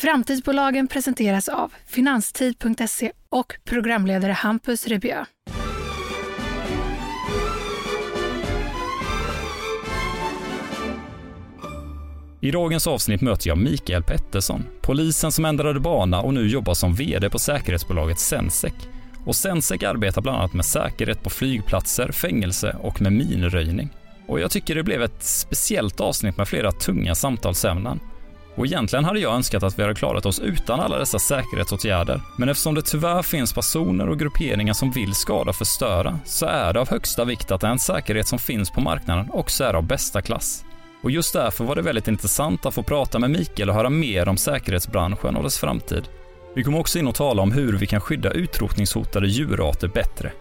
Framtidsbolagen presenteras av Finanstid.se och programledare Hampus Rebjö. I dagens avsnitt möter jag Mikael Pettersson, polisen som ändrade bana och nu jobbar som VD på säkerhetsbolaget Sensec. Och Sensec arbetar bland annat med säkerhet på flygplatser, fängelse och med minröjning. Och jag tycker det blev ett speciellt avsnitt med flera tunga samtalsämnen. Och egentligen hade jag önskat att vi hade klarat oss utan alla dessa säkerhetsåtgärder. Men eftersom det tyvärr finns personer och grupperingar som vill skada och förstöra, så är det av högsta vikt att den säkerhet som finns på marknaden också är av bästa klass. Och just därför var det väldigt intressant att få prata med Mikael och höra mer om säkerhetsbranschen och dess framtid. Vi kommer också in och tala om hur vi kan skydda utrotningshotade djurarter bättre.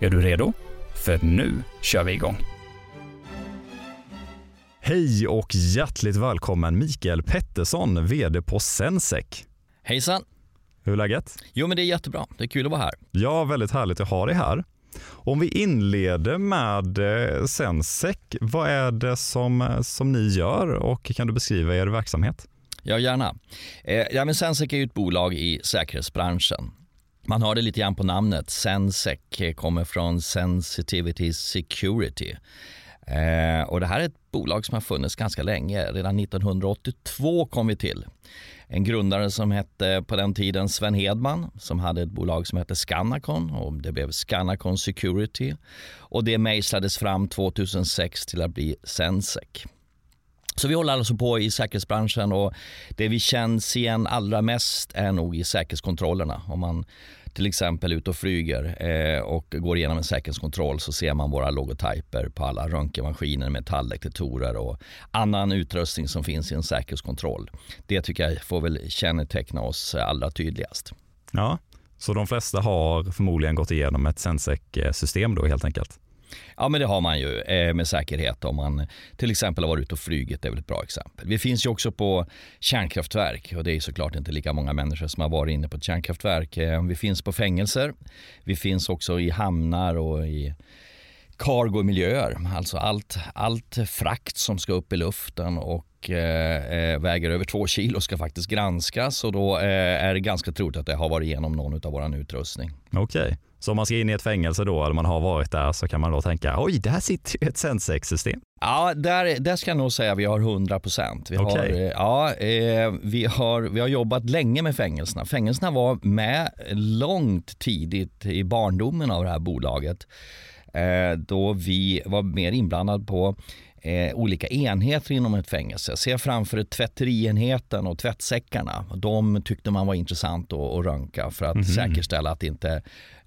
Är du redo? För nu kör vi igång! Hej och hjärtligt välkommen Mikael Pettersson, VD på Sensec. Hejsan! Hur är läget? Jo men det är jättebra, det är kul att vara här. Ja, väldigt härligt att ha dig här. Om vi inleder med eh, Sensec, vad är det som, som ni gör och kan du beskriva er verksamhet? Ja, gärna. Eh, ja, men Sensec är ju ett bolag i säkerhetsbranschen. Man har det lite grann på namnet. Sensec kommer från Sensitivity Security. Eh, och det här är ett bolag som har funnits ganska länge. Redan 1982 kom vi till. En grundare som hette på den tiden Sven Hedman som hade ett bolag som hette Scannacon och det blev Scannacon Security och det mejslades fram 2006 till att bli Sensec. Så vi håller alltså på i säkerhetsbranschen och det vi känns igen allra mest är nog i säkerhetskontrollerna. Om man till exempel ute och flyger eh, och går igenom en säkerhetskontroll så ser man våra logotyper på alla röntgenmaskiner, metalldetektorer och annan utrustning som finns i en säkerhetskontroll. Det tycker jag får väl känneteckna oss allra tydligast. Ja, så de flesta har förmodligen gått igenom ett Sensec-system då helt enkelt? Ja, men det har man ju eh, med säkerhet om man till exempel har varit ute och flugit. Det är väl ett bra exempel. Vi finns ju också på kärnkraftverk och det är såklart inte lika många människor som har varit inne på ett kärnkraftverk. Eh, vi finns på fängelser. Vi finns också i hamnar och i cargomiljöer. Alltså allt, allt frakt som ska upp i luften och eh, eh väger över två kilo ska faktiskt granskas och då eh, är det ganska troligt att det har varit igenom någon av vår utrustning. Okej. Okay. Så om man ska in i ett fängelse då, eller man har varit där, så kan man då tänka, oj, där sitter ju ett Sensex-system. Ja, där, där ska jag nog säga att vi har 100 procent. Vi, okay. har, ja, eh, vi, har, vi har jobbat länge med fängelserna. Fängelserna var med långt tidigt i barndomen av det här bolaget. Eh, då vi var mer inblandade på eh, olika enheter inom ett fängelse. Se framför er tvätterienheten och tvättsäckarna. De tyckte man var intressant att, att röntga för att mm -hmm. säkerställa att inte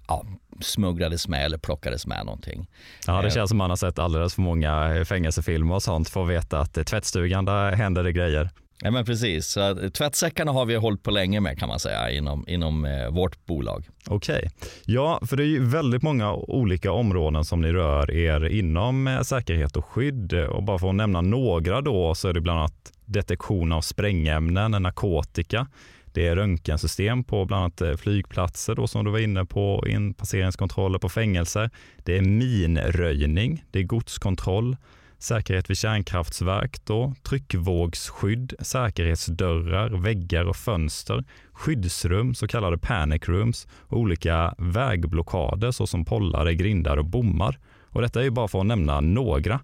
ja, smugglades med eller plockades med någonting. Ja, det eh, känns som man har sett alldeles för många fängelsefilmer och sånt för att veta att tvättstugan där händer det grejer. Ja men precis, så eh, tvättsäckarna har vi hållit på länge med kan man säga inom, inom eh, vårt bolag. Okej, okay. ja för det är ju väldigt många olika områden som ni rör er inom eh, säkerhet och skydd och bara för att nämna några då så är det bland annat detektion av sprängämnen, narkotika, det är röntgensystem på bland annat eh, flygplatser då, som du var inne på, inpasseringskontroller på fängelser. Det är minröjning, det är godskontroll, säkerhet vid kärnkraftverk, då, tryckvågsskydd, säkerhetsdörrar, väggar och fönster, skyddsrum, så kallade panic rooms och olika vägblockader såsom pollare, grindar och bommar. Och detta är ju bara för att nämna några.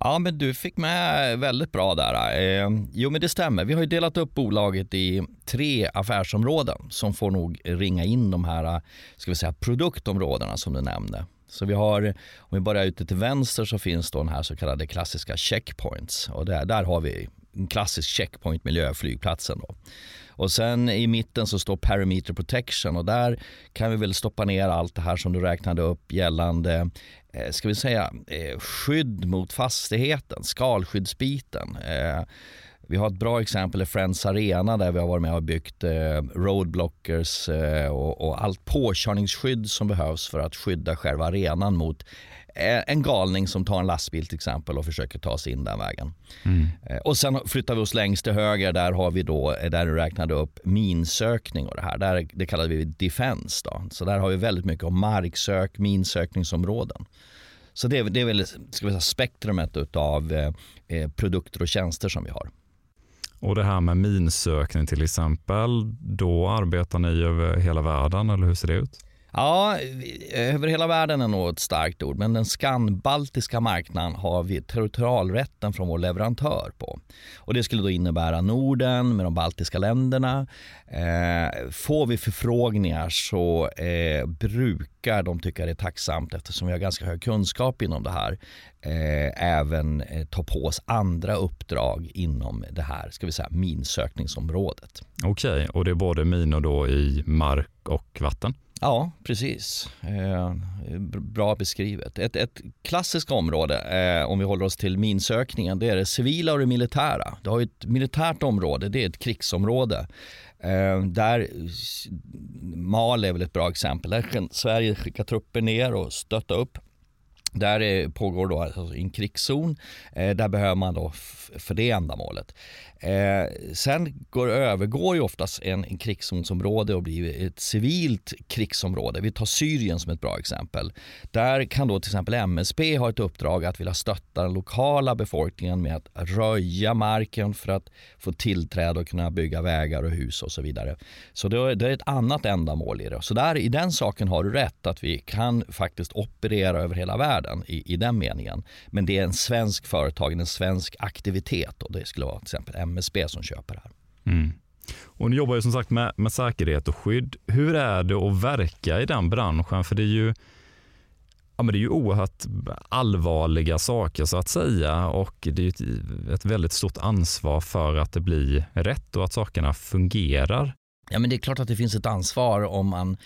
Ja, men du fick med väldigt bra där. Eh, jo, men det stämmer. Vi har ju delat upp bolaget i tre affärsområden som får nog ringa in de här eh, ska vi säga, produktområdena som du nämnde. Så vi har, om vi börjar ute till vänster så finns då den här så kallade klassiska checkpoints och där, där har vi en klassisk checkpoint-miljö, flygplatsen. Då. Och sen i mitten så står Parameter Protection och där kan vi väl stoppa ner allt det här som du räknade upp gällande eh, ska vi säga, eh, skydd mot fastigheten, skalskyddsbiten. Eh, Eh, vi har ett bra exempel i Friends Arena där vi har varit med och byggt roadblockers och, allt påkörningsskydd som behövs för att skydda själva arenan mot en galning som tar en lastbil till exempel och försöker ta sig in den vägen. Mm. Och sen flyttar vi oss längst till höger, där har vi då, där du räknade upp minsökning och det här. Där, det kallar vi defense. Då. Så där har vi väldigt mycket om marksök, minsökningsområden. Så det är, det är väl ska vi säga, spektrumet av eh, produkter och tjänster som vi har. Och det här med minsökning till exempel, då arbetar ni över hela världen eller hur ser det ut? Ja, över hela världen är nog ett starkt ord, men den skandbaltiska marknaden har vi territorialrätten från vår leverantör på. Och det skulle då innebära Norden med de baltiska länderna. Eh, får vi förfrågningar så eh, brukar de tycka det är tacksamt eftersom vi har ganska hög kunskap inom det här. Eh, även eh, ta på oss andra uppdrag inom det här ska vi säga, minsökningsområdet. Okej, okay, och det är både minor då i mark och vatten? Ja, precis. Eh, bra beskrivet. Ett, ett klassiskt område, eh, om vi håller oss till minsökningen, det är det civila och det militära. Du har ett militärt område, det är ett krigsområde. Eh, där Mal är väl ett bra exempel. Där Sverige skickar trupper ner och stöttar upp där eh, pågår då alltså en krigszon. Eh, där behöver man då för det ändamålet. Eh, sen går, övergår ju oftast en, en krigszonsområde och blir ett civilt krigsområde. Vi tar Syrien som ett bra exempel. Där kan då till exempel MSB ha ett uppdrag att vilja stötta den lokala befolkningen med att röja marken för att få tillträde och kunna bygga vägar och hus och så vidare. Så det, det är ett annat ändamål i det. Så där, i den saken har du rätt att vi kan faktiskt operera över hela världen i, i den meningen. Men det är en svensk företag, en svensk aktivitet och det skulle vara till exempel MSB som köper det här. Mm. Och ni jobbar ju som sagt med, med säkerhet och skydd. Hur är det att verka i den branschen? För det är ju Ja, men det är ju oerhört allvarliga saker så att säga och det är ett, ett väldigt stort ansvar för att det blir rätt och att sakerna fungerar. Ja, men det är klart att det finns ett ansvar om man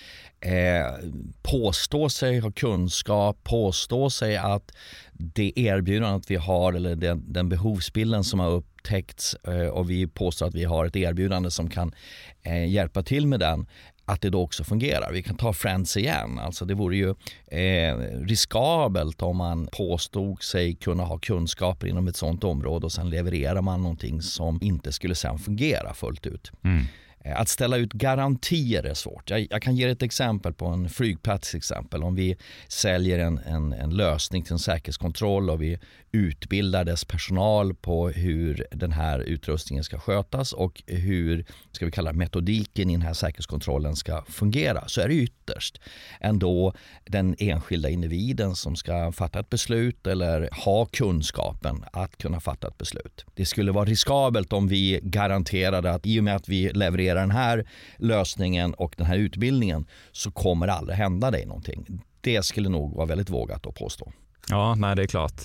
eh, påstår sig ha kunskap, påstår sig att det erbjudandet vi har eller den, den behovsbilden som har upptäckts eh, och vi påstår att vi har ett erbjudande som kan eh, hjälpa till med den att det då också fungerar. Vi kan ta Friends igen. Alltså det vore ju eh, riskabelt om man påstod sig kunna ha kunskaper inom ett sånt område och sen levererar man någonting som inte skulle sen fungera fullt ut. Mm. Eh, att ställa ut garantier är svårt. Jag, jag, kan ge ett exempel på en flygplats. exempel. Om vi säljer en, en, en, lösning till en säkerhetskontroll och vi utbildar dess personal på hur den här utrustningen ska skötas och hur ska vi kalla metodiken i den här säkerhetskontrollen ska fungera så är det ytterst ändå den enskilda individen som ska fatta ett beslut eller ha kunskapen att kunna fatta ett beslut. Det skulle vara riskabelt om vi garanterade att i och med att vi levererar den här lösningen och den här utbildningen så kommer det aldrig hända dig någonting. Det skulle nog vara väldigt vågat att påstå. Ja, nej det är klart.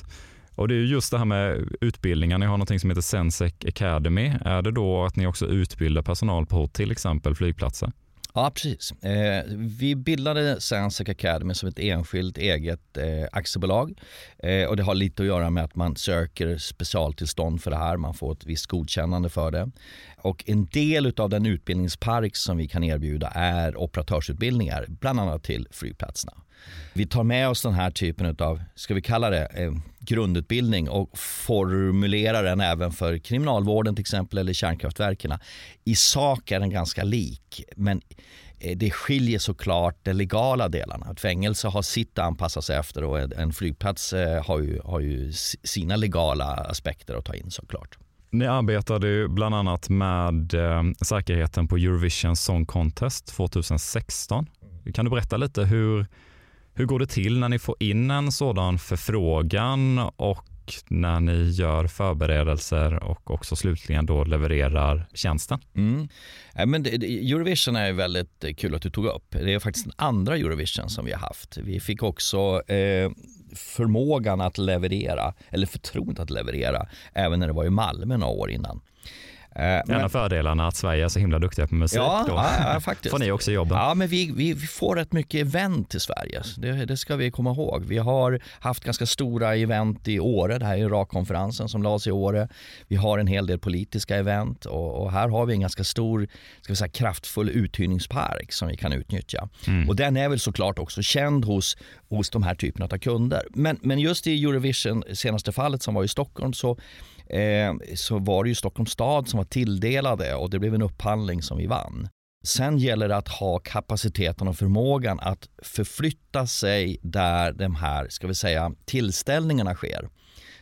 Och det är just det här med utbildningar. Ni har något som heter Sensec Academy. Är det då att ni också utbildar personal på till exempel flygplatser? Ja, precis. Eh, vi bildade Sensec Academy som ett enskilt eget eh, aktiebolag. Eh, och det har lite att göra med att man söker specialtillstånd för det här. Man får ett visst godkännande för det. Och en del av den utbildningspark som vi kan erbjuda är operatörsutbildningar, bland annat till flygplatserna. Vi tar med oss den här typen av, ska vi kalla det, eh, grundutbildning och formulerar den även för kriminalvården till exempel eller kärnkraftverken. I sak är den ganska lik men eh, det skiljer såklart de legala delarna. Ett fängelse har sitt att anpassa sig efter och en flygplats eh, har ju, har ju sina legala aspekter att ta in såklart. Ni arbetade bland annat med eh, säkerheten på Eurovision Song Contest 2016. Kan du berätta lite hur, hur går det till när ni får in en sådan förfrågan och när ni gör förberedelser och också slutligen då levererar tjänsten? Mm. Men Eurovision är väldigt eh, kul att du tog upp. Det är faktiskt den andra Eurovision som vi har haft. Vi fick också eh, förmågan att leverera, eller förtroendet att leverera, även när det var i Malmö några år innan. Eh, en av fördelarna att Sverige är så himla duktiga på musik. Ja, då ja, faktiskt. får ni också jobben. Ja, men vi, vi, får rätt mycket event i Sverige. Det, det, ska vi komma ihåg. Vi har haft ganska stora event i Åre. Det här är Irakkonferensen som lades i Åre. Vi har en hel del politiska event och, och här har vi en ganska stor, ska vi säga, kraftfull uthyrningspark som vi kan utnyttja. Mm. Och den är väl såklart också känd hos, hos de här typerna av kunder. Men, men just i Eurovision, senaste fallet som var i Stockholm, så eh, så var det ju Stockholms stad som var tilldelade och det blev en upphandling som vi vann. Sen gäller det att ha kapaciteten och förmågan att förflytta sig där de här, ska vi säga, tillställningarna sker.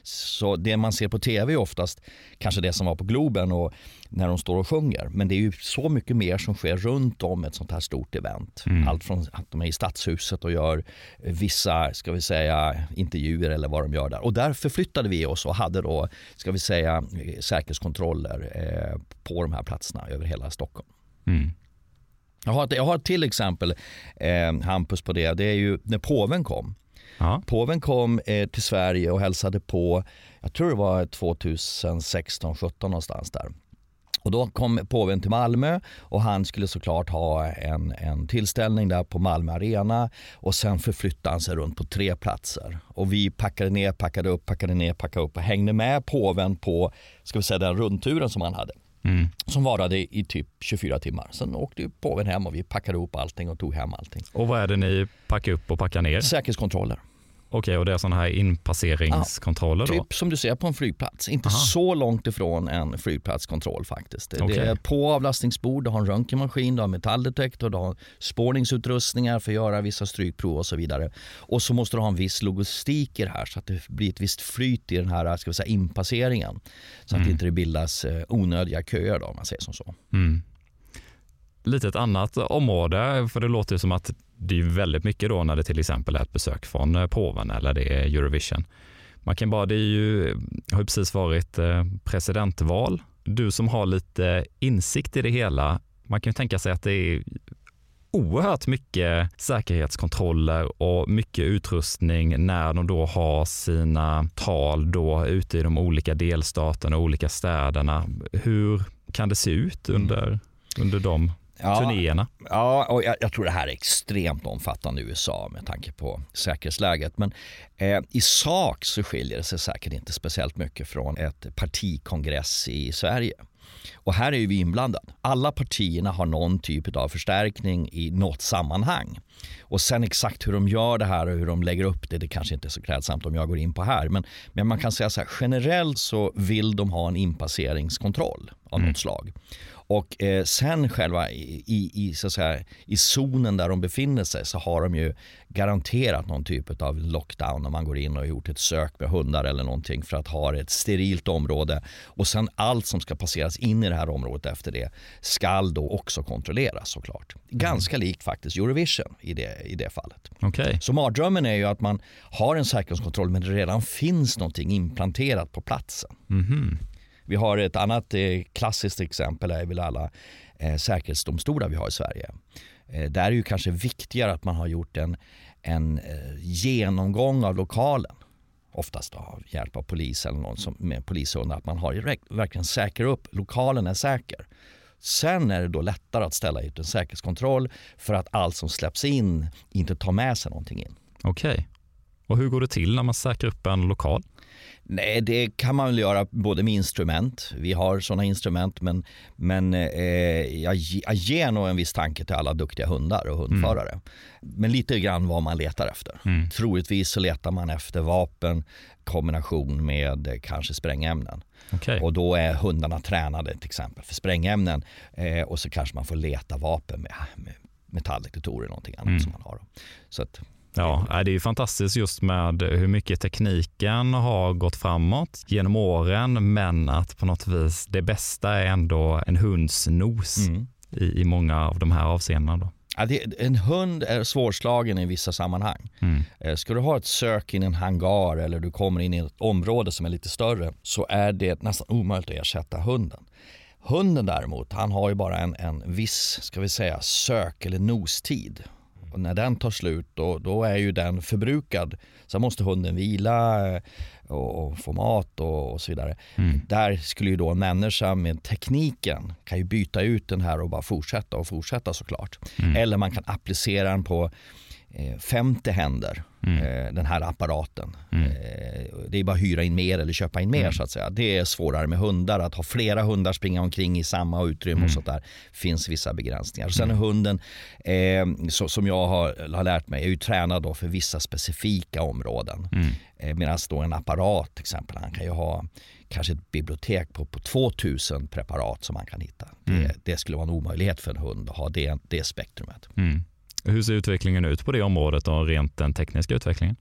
Så det man ser på tv är oftast kanske det som var på Globen och när de står och sjunger. Men det är ju så mycket mer som sker runt om ett sånt här stort event. Mm. Allt från att de är i stadshuset och gör vissa, ska vi säga, intervjuer eller vad de gör där. Och där förflyttade vi oss och hade då, ska vi säga, säkerhetskontroller eh, på de här platserna över hela Stockholm. Mm. Jag har, ett, jag har till exempel, eh, Hampus, på det. Det är ju när påven kom. Ja. Påven kom eh, till Sverige och hälsade på, jag tror det var 2016, 17 någonstans där. Och då kom påven till Malmö och han skulle såklart ha en, en tillställning där på Malmö Arena och sen förflyttade han sig runt på tre platser. Och vi packade ner, packade upp, packade ner, packade upp och hängde med påven på ska vi säga, den rundturen som han hade. Mm. Som varade i typ 24 timmar. Sen åkte påven hem och vi packade ihop allting och tog hem allting. Och vad är det ni packar upp och packar ner? Säkerhetskontroller. Okej, och det är sådana här inpasseringskontroller ja, Typ som du ser på en flygplats. Inte Aha. så långt ifrån en flygplatskontroll faktiskt. Okay. Det är på avlastningsbord, du har en röntgenmaskin, du har metalldetektor, du har spårningsutrustningar för att göra vissa strykprov och så vidare. Och så måste du ha en viss logistik i det här så att det blir ett visst flyt i den här ska vi säga, inpasseringen. Så mm. att det inte bildas eh, onödiga köer då, om man säger som så. Mm. Lite ett annat område, för det låter som att det är väldigt mycket då när det till exempel är ett besök från eh, påven eller det är Eurovision. Man kan bara, det är ju, har precis varit eh, presidentval. Du som har lite insikt i det hela, man kan ju tänka sig att det är oerhört mycket säkerhetskontroller och mycket utrustning när de då har sina tal då ute i de olika delstaterna och olika städerna. Hur kan det se ut under, mm. under de ja, turnéerna. Ja, och jag, jag, tror det här är extremt omfattande i USA med tanke på säkerhetsläget. Men eh, i sak så skiljer det sig säkert inte speciellt mycket från ett partikongress i Sverige. Och här är vi inblandade. Alla partierna har någon typ av förstärkning i något sammanhang. Och sen exakt hur de gör det här och hur de lägger upp det, det kanske inte är så klädsamt om jag går in på här. Men, men man kan säga så här, generellt så vill de ha en inpasseringskontroll av mm. något slag. Och eh, sen själva i, i, så att säga, i zonen där de befinner sig så har de ju garanterat någon typ av lockdown när man går in och har gjort ett sök med hundar eller någonting för att ha ett sterilt område. Och sen allt som ska passeras in i det här området efter det skall då också kontrolleras såklart. Ganska mm. likt faktiskt Eurovision i det, i det fallet. Okay. Så mardrömmen är ju att man har en säkerhetskontroll men det redan finns någonting implanterat på platsen. Mm. Vi har ett annat eh, klassiskt exempel är väl alla eh, säkerhetsdomstolar vi har i Sverige. Eh, där är det kanske viktigare att man har gjort en, en eh, genomgång av lokalen oftast av hjälp av polis eller någon som, med polishundar, att man har verkligen säkrat upp, lokalen är säker. Sen är det då lättare att ställa ut en säkerhetskontroll för att allt som släpps in inte tar med sig någonting in. Okej. Okay. Och hur går det till när man säkrar upp en lokal? Nej, det kan man väl göra både med instrument. Vi har sådana instrument men, men eh, jag, jag ger nog en viss tanke till alla duktiga hundar och hundförare. Mm. Men lite grann vad man letar efter. Mm. Troligtvis så letar man efter vapen kombination med eh, kanske sprängämnen. Okay. Och då är hundarna tränade till exempel för sprängämnen eh, och så kanske man får leta vapen med, med metalldetektorer eller någonting annat mm. som man har. Så att, Ja, det är ju fantastiskt just med hur mycket tekniken har gått framåt genom åren, men att på något vis det bästa är ändå en hunds nos mm. i, i många av de här avseendena. Då. Ja, det, en hund är svårslagen i vissa sammanhang. Mm. Eh, ska du ha ett sök i en hangar eller du kommer in i ett område som är lite större så är det nästan omöjligt att ersätta hunden. Hunden däremot, han har ju bara en, en viss, ska vi säga, sök eller nostid. Och när den tar slut då, då är ju den förbrukad. Sen måste hunden vila eh, och, och få mat och, och så vidare. Mm. Där skulle ju då en människa med tekniken kan ju byta ut den här och bara fortsätta och fortsätta såklart. Mm. Eller man kan applicera den på 50 eh, händer, mm. Eh, den här apparaten. Mm. Eh, det är bara att hyra in mer eller köpa in mer mm. så att säga. Det är svårare med hundar, att ha flera hundar springa omkring i samma utrymme och mm. sånt där. finns vissa begränsningar. Sen är mm. hunden, eh, så, som jag har, har lärt mig, är ju tränad då för vissa specifika områden. Mm. Eh, Medan då en apparat till exempel, han kan ju ha kanske ett bibliotek på, på 2000 preparat som man kan hitta. Det, det skulle vara en omöjlighet för en hund att ha det, det spektrumet. Hur ser utvecklingen ut på det området och rent den tekniska utvecklingen?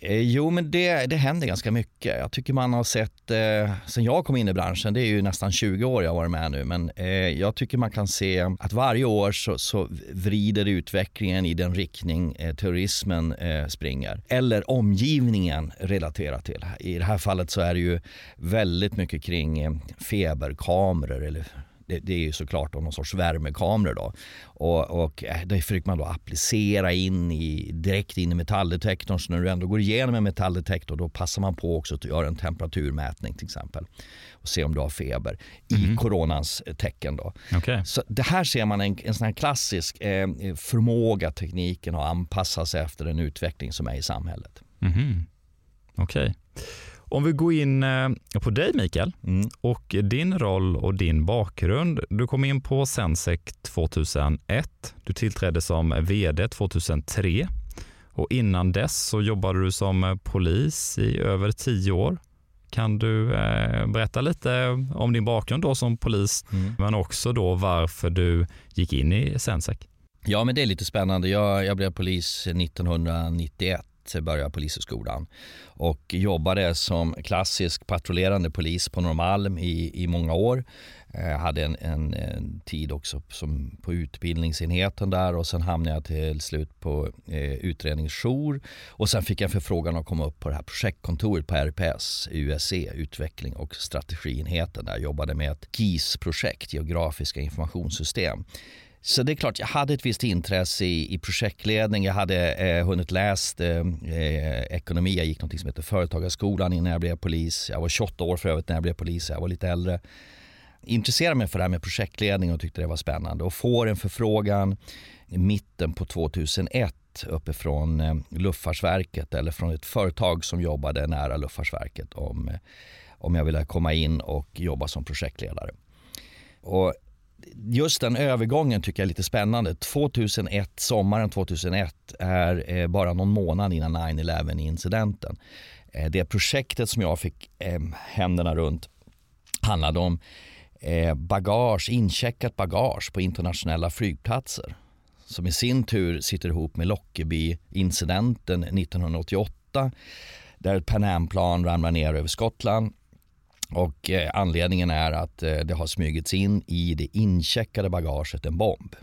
Eh, jo, men det, det händer ganska mycket. Jag tycker man har sett, eh, sen jag kom in i branschen, det är ju nästan 20 år jag har varit med nu, men eh, jag tycker man kan se att varje år så, så vrider utvecklingen i den riktning eh, turismen eh, springer. Eller omgivningen relaterat till. I det här fallet så är det ju väldigt mycket kring eh, feberkameror eller det, det, är ju såklart någon sorts värmekameror då. Och, och eh, det försöker man då applicera in i, direkt in i metalldetektorn. Så när du ändå går igenom en metalldetektor då passar man på också att göra en temperaturmätning till exempel. Och se om du har feber mm. i coronans tecken då. Okay. Så det här ser man en, en sån klassisk eh, förmåga tekniken att anpassa sig efter den utveckling som är i samhället. Mm. Okej. Okay. Om vi går in eh, på dig Mikael mm. och din roll och din bakgrund. Du kom in på Sensec 2001. Du tillträdde som VD 2003 och innan dess så jobbade du som polis i över tio år. Kan du eh, berätta lite om din bakgrund då som polis, mm. men också då varför du gick in i Sensec? Ja, men det är lite spännande. Jag, jag blev polis 1991 började Polishögskolan. Och jobbade som klassisk patrullerande polis på Norrmalm i, i många år. Jag hade en, en, en, tid också som på utbildningsenheten där och sen hamnade jag till slut på eh, utredningsjour. Och sen fick jag förfrågan att komma upp på det här projektkontoret på RPS, USC, utveckling och strategienheten där. Jag jobbade med ett GIS-projekt, geografiska informationssystem så det är klart, jag hade ett visst intresse i, i projektledning. Jag hade eh, hunnit läst eh, eh ekonomi. Jag gick något som heter Företagarskolan innan jag blev polis. Jag var 28 år för övrigt när jag blev polis. Jag var lite äldre. Intresserade mig för det här med projektledning och tyckte det var spännande. Och får en förfrågan i mitten på 2001 uppifrån eh, Luftfartsverket eller från ett företag som jobbade nära Luftfartsverket om, eh, om jag ville komma in och jobba som projektledare. Och just den övergången tycker jag är lite spännande. 2001, sommaren 2001 är eh, bara någon månad innan 9-11 incidenten. Eh, det projektet som jag fick eh, händerna runt handlade om eh, bagage, incheckat bagage på internationella flygplatser som i sin tur sitter ihop med Lockerbie-incidenten 1988 där ett Pan Am-plan ramlar ner över Skottland och eh, anledningen är att eh, det har smugits in i det incheckade bagaget en bomb.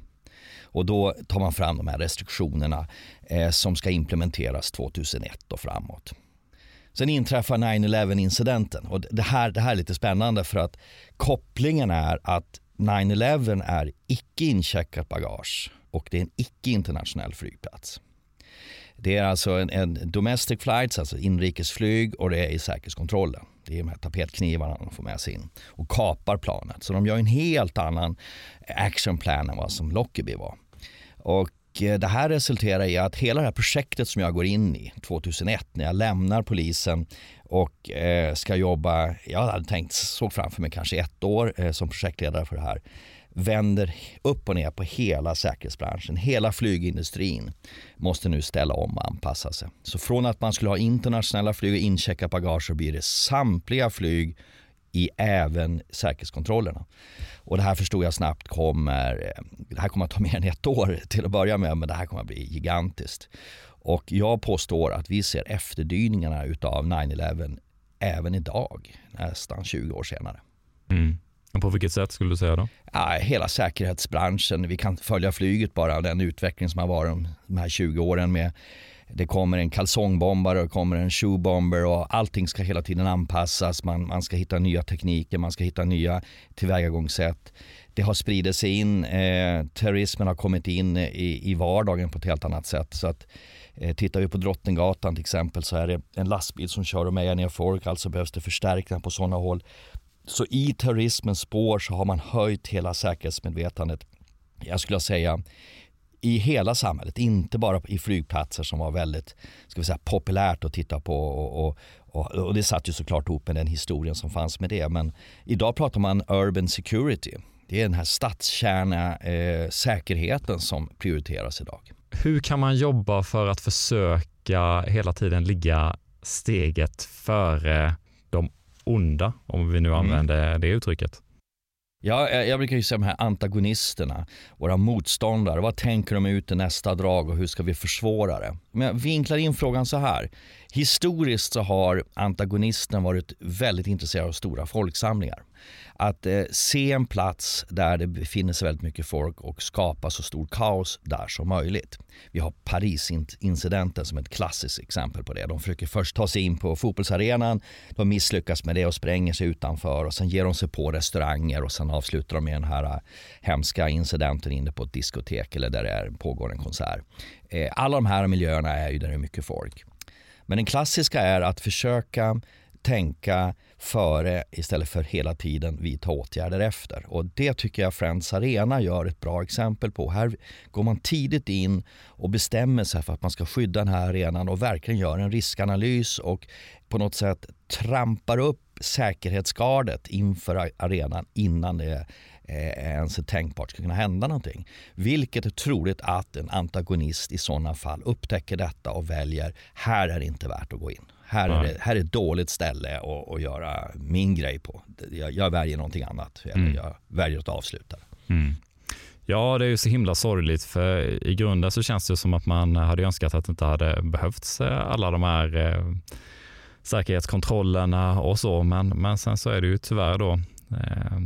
Och då tar man fram de här restriktionerna eh, som ska implementeras 2001 och framåt. Sen inträffar 9-11 incidenten och det här, det här är lite spännande för att kopplingen är att 9-11 är icke incheckat bagage och det är en icke internationell flygplats. Det är alltså en, en domestic flights, alltså inrikesflyg och det är i säkerhetskontrollen. Det är de här tapetknivarna de får med sig in och kapar planet. Så de gör en helt annan actionplan än vad som Lockerbie var. Och eh, det här resulterar i att hela det här projektet som jag går in i 2001 när jag lämnar polisen och eh, ska jobba, jag hade tänkt, såg framför mig kanske ett år eh, som projektledare för det här vänder upp och ner på hela säkerhetsbranschen. Hela flygindustrin måste nu ställa om och anpassa sig. Så från att man skulle ha internationella flyg och inchecka bagage så blir det samtliga flyg i även säkerhetskontrollerna. Och det här förstod jag snabbt kommer, det här kommer att ta mer än ett år till att börja med, men det här kommer att bli gigantiskt. Och jag påstår att vi ser efterdyningarna utav 9-11 även idag, nästan 20 år senare. Mm. På vilket sätt skulle du säga då? Ja, hela säkerhetsbranschen. Vi kan följa flyget bara, den utveckling som har varit de här 20 åren med det kommer en kalsongbombare och det kommer en shoebomber och allting ska hela tiden anpassas. Man, man ska hitta nya tekniker, man ska hitta nya tillvägagångssätt. Det har spridit sig in, eh, terrorismen har kommit in i, i vardagen på ett helt annat sätt. Så att, eh, tittar vi på Drottninggatan till exempel så är det en lastbil som kör och mejar ner folk, alltså behövs det förstärkningar på sådana håll. Så i terrorismens spår så har man höjt hela säkerhetsmedvetandet. Jag skulle säga i hela samhället, inte bara i flygplatser som var väldigt ska vi säga, populärt att titta på. Och, och, och, och det satt ju såklart ihop med den historien som fanns med det. Men idag pratar man urban security. Det är den här stadskärna eh, säkerheten som prioriteras idag. Hur kan man jobba för att försöka hela tiden ligga steget före de onda, om vi nu mm. använder det uttrycket. Ja, jag brukar ju säga de här antagonisterna, våra motståndare. Vad tänker de ut i nästa drag och hur ska vi försvåra det? Men jag vinklar in frågan så här. Historiskt så har antagonisten varit väldigt intresserad av stora folksamlingar. Att eh, se en plats där det befinner sig väldigt mycket folk och skapa så stor kaos där som möjligt. Vi har Paris-incidenten som ett klassiskt exempel på det. De försöker först ta sig in på fotbollsarenan, de misslyckas med det och spränger sig utanför och sen ger de sig på restauranger och sen avslutar de med den här eh, hemska incidenten inne på ett diskotek eller där det pågår en konsert. Eh, alla de här miljöerna är ju där det är mycket folk. Men den klassiska är att försöka tänka före istället för hela tiden vidta åtgärder efter. Och det tycker jag Friends Arena gör ett bra exempel på. Här går man tidigt in och bestämmer sig för att man ska skydda den här arenan och verkligen gör en riskanalys och på något sätt trampar upp säkerhetsgardet inför arenan innan det ens är tänkbart ska kunna hända någonting. Vilket är troligt att en antagonist i sådana fall upptäcker detta och väljer, här är det inte värt att gå in. Här är, det, här är ett dåligt ställe att, att göra min grej på. Jag, jag väljer någonting annat. Eller mm. Jag väljer att avsluta. Mm. Ja, det är ju så himla sorgligt för i grunden så känns det som att man hade önskat att det inte hade behövts eh, alla de här eh, säkerhetskontrollerna och så. Men, men sen så är det ju tyvärr då eh, Eh,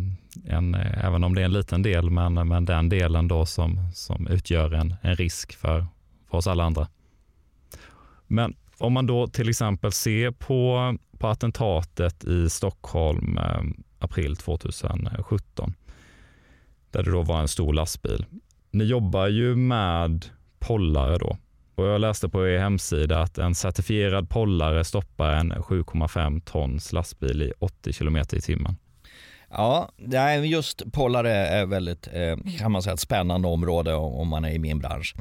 en, även om det är en liten del, men, men den delen då som, som utgör en, en risk för, för oss alla andra. Men om man då till exempel ser på, på attentatet i Stockholm eh, april 2017, där det då var en stor lastbil. Ni jobbar ju med pollare då och jag läste på er hemsida att en certifierad pollare stoppar en 7,5 tons lastbil i 80 kilometer i timmen. Ja, just pollare är väldigt, eh, kan man säga, ett spännande område om man är i min bransch.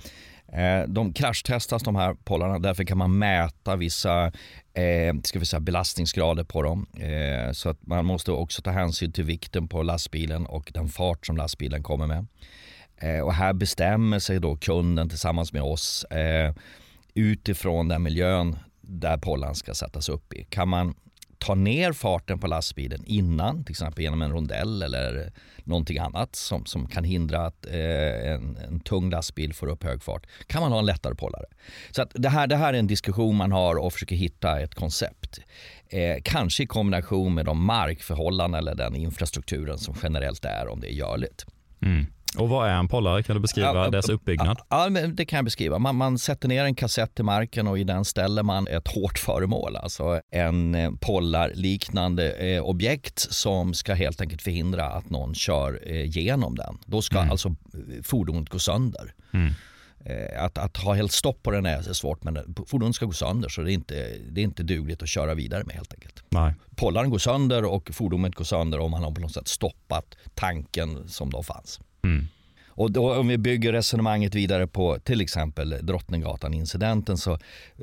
Eh, de kraschtestas de här pollarna, därför kan man mäta vissa eh, ska vi säga, belastningsgrader på dem. Eh, så att man måste också ta hänsyn till vikten på lastbilen och den fart som lastbilen kommer med. Eh, och här bestämmer sig då kunden tillsammans med oss eh, utifrån den miljön där pollan ska sättas upp i. Kan man ta ner farten på lastbilen innan, till exempel genom en rondell eller någonting annat som, som kan hindra att eh, en, en tung lastbil får upp hög fart, kan man ha en lättare pollare. Så att det, här, det här är en diskussion man har och försöker hitta ett koncept. Eh, kanske i kombination med de markförhållanden eller den infrastrukturen som generellt är om det är görligt. Mm. Och vad är en pollare? Kan du beskriva ja, dess uppbyggnad? Ja, det kan jag beskriva. Man, man, sätter ner en kassett i marken och i den ställer man ett hårt föremål, alltså en eh, pollarliknande eh, objekt som ska helt enkelt förhindra att någon kör eh, genom den. Då ska mm. alltså eh, fordonet gå sönder. Mm. Eh, att, att, ha helt stopp på den är svårt men fordonet ska gå sönder så det är inte, det är inte dugligt att köra vidare med helt enkelt. Nej. Pollaren går sönder och fordonet går sönder om man har på något sätt stoppat tanken som då fanns. Mm. Och då, om vi bygger resonemanget vidare på till exempel Drottninggatan-incidenten så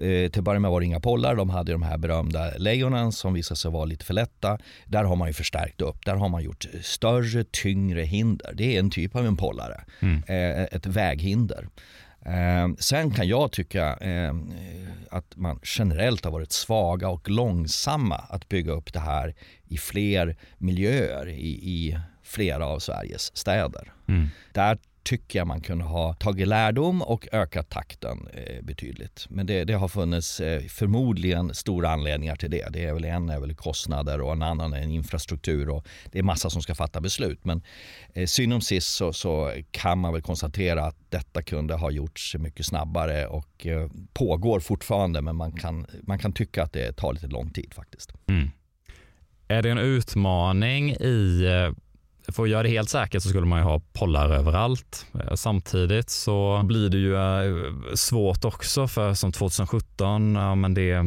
eh, till början med var det inga pollar. De hade de här berömda lejonen som visade sig vara lite för lätta. Där har man ju förstärkt upp. Där har man gjort större, tyngre hinder. Det är en typ av en pollare. Mm. Eh, ett väghinder. Eh, sen kan jag tycka eh, att man generellt har varit svaga och långsamma att bygga upp det här i fler miljöer i, i flera av Sveriges städer. Mm. Där tycker jag man kunde ha tagit lärdom och ökat takten eh, betydligt. Men det, det, har funnits eh, förmodligen stora anledningar till det. Det är väl en är väl kostnader och en annan är en infrastruktur och det är massa som ska fatta beslut. Men eh, synd om sist så, så, kan man väl konstatera att detta kunde ha gjorts mycket snabbare och eh, pågår fortfarande men man kan, man kan tycka att det tar lite lång tid faktiskt. Mm. Är det en utmaning i eh, för att göra det helt säkert så skulle man ju ha pollar överallt. Eh, samtidigt så blir det ju eh, svårt också för som 2017, ja, men det,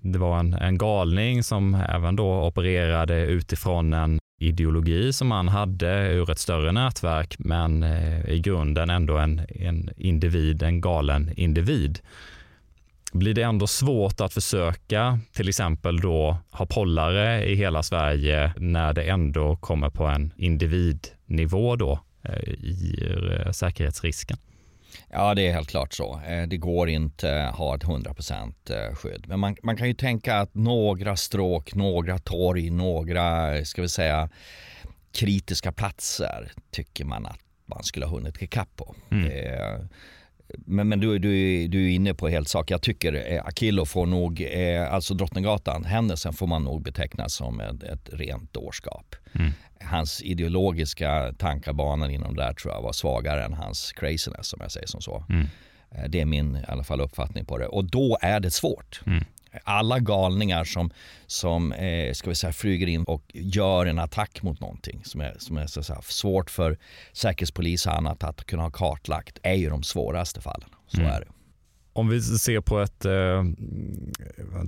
det var en, en galning som även då opererade utifrån en ideologi som han hade ur ett större nätverk men eh, i grunden ändå en, en individ, en galen individ blir det ändå svårt att försöka till exempel då ha pollare i hela Sverige när det ändå kommer på en individnivå då eh, i eh, säkerhetsrisken? Ja, det är helt klart så. Eh, det går inte att ha ett 100% skydd. Men man, man kan ju tänka att några stråk, några torg, några, ska vi säga, kritiska platser tycker man att man skulle ha hunnit ikapp på. Mm. Det, men, men du, du, du är inne på helt sak. Jag tycker eh, Akillo får nog, eh, alltså Drottninggatan, händelsen får man nog beteckna som ett, ett rent dårskap. Mm. Hans ideologiska tankarbanor inom det där tror jag var svagare än hans craziness som jag säger som så. Mm. Eh, det är min i alla fall uppfattning på det. Och då är det svårt. Mm alla galningar som, som eh, ska vi säga, flyger in och gör en attack mot någonting som är, som är så säga, svårt för säkerhetspolis och annat att kunna ha kartlagt är ju de svåraste fallen. Så mm. är det. Om vi ser på ett eh,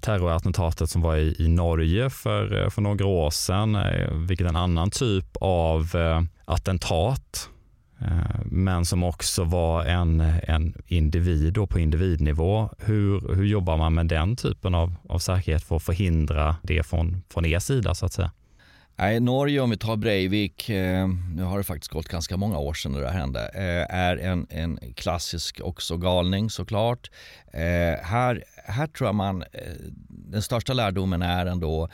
terrorattentatet som var i, i Norge för, eh, för några år sedan, eh, vilket är en annan typ av eh, attentat Eh, men som också var en, en individ då på individnivå. Hur, hur jobbar man med den typen av, av säkerhet för att förhindra det från, från er sida så att säga? Nej, Norge, om vi tar Breivik, eh, nu har det faktiskt gått ganska många år sedan det där hände, eh, är en, en klassisk också galning såklart. här, här tror jag man, den största lärdomen är ändå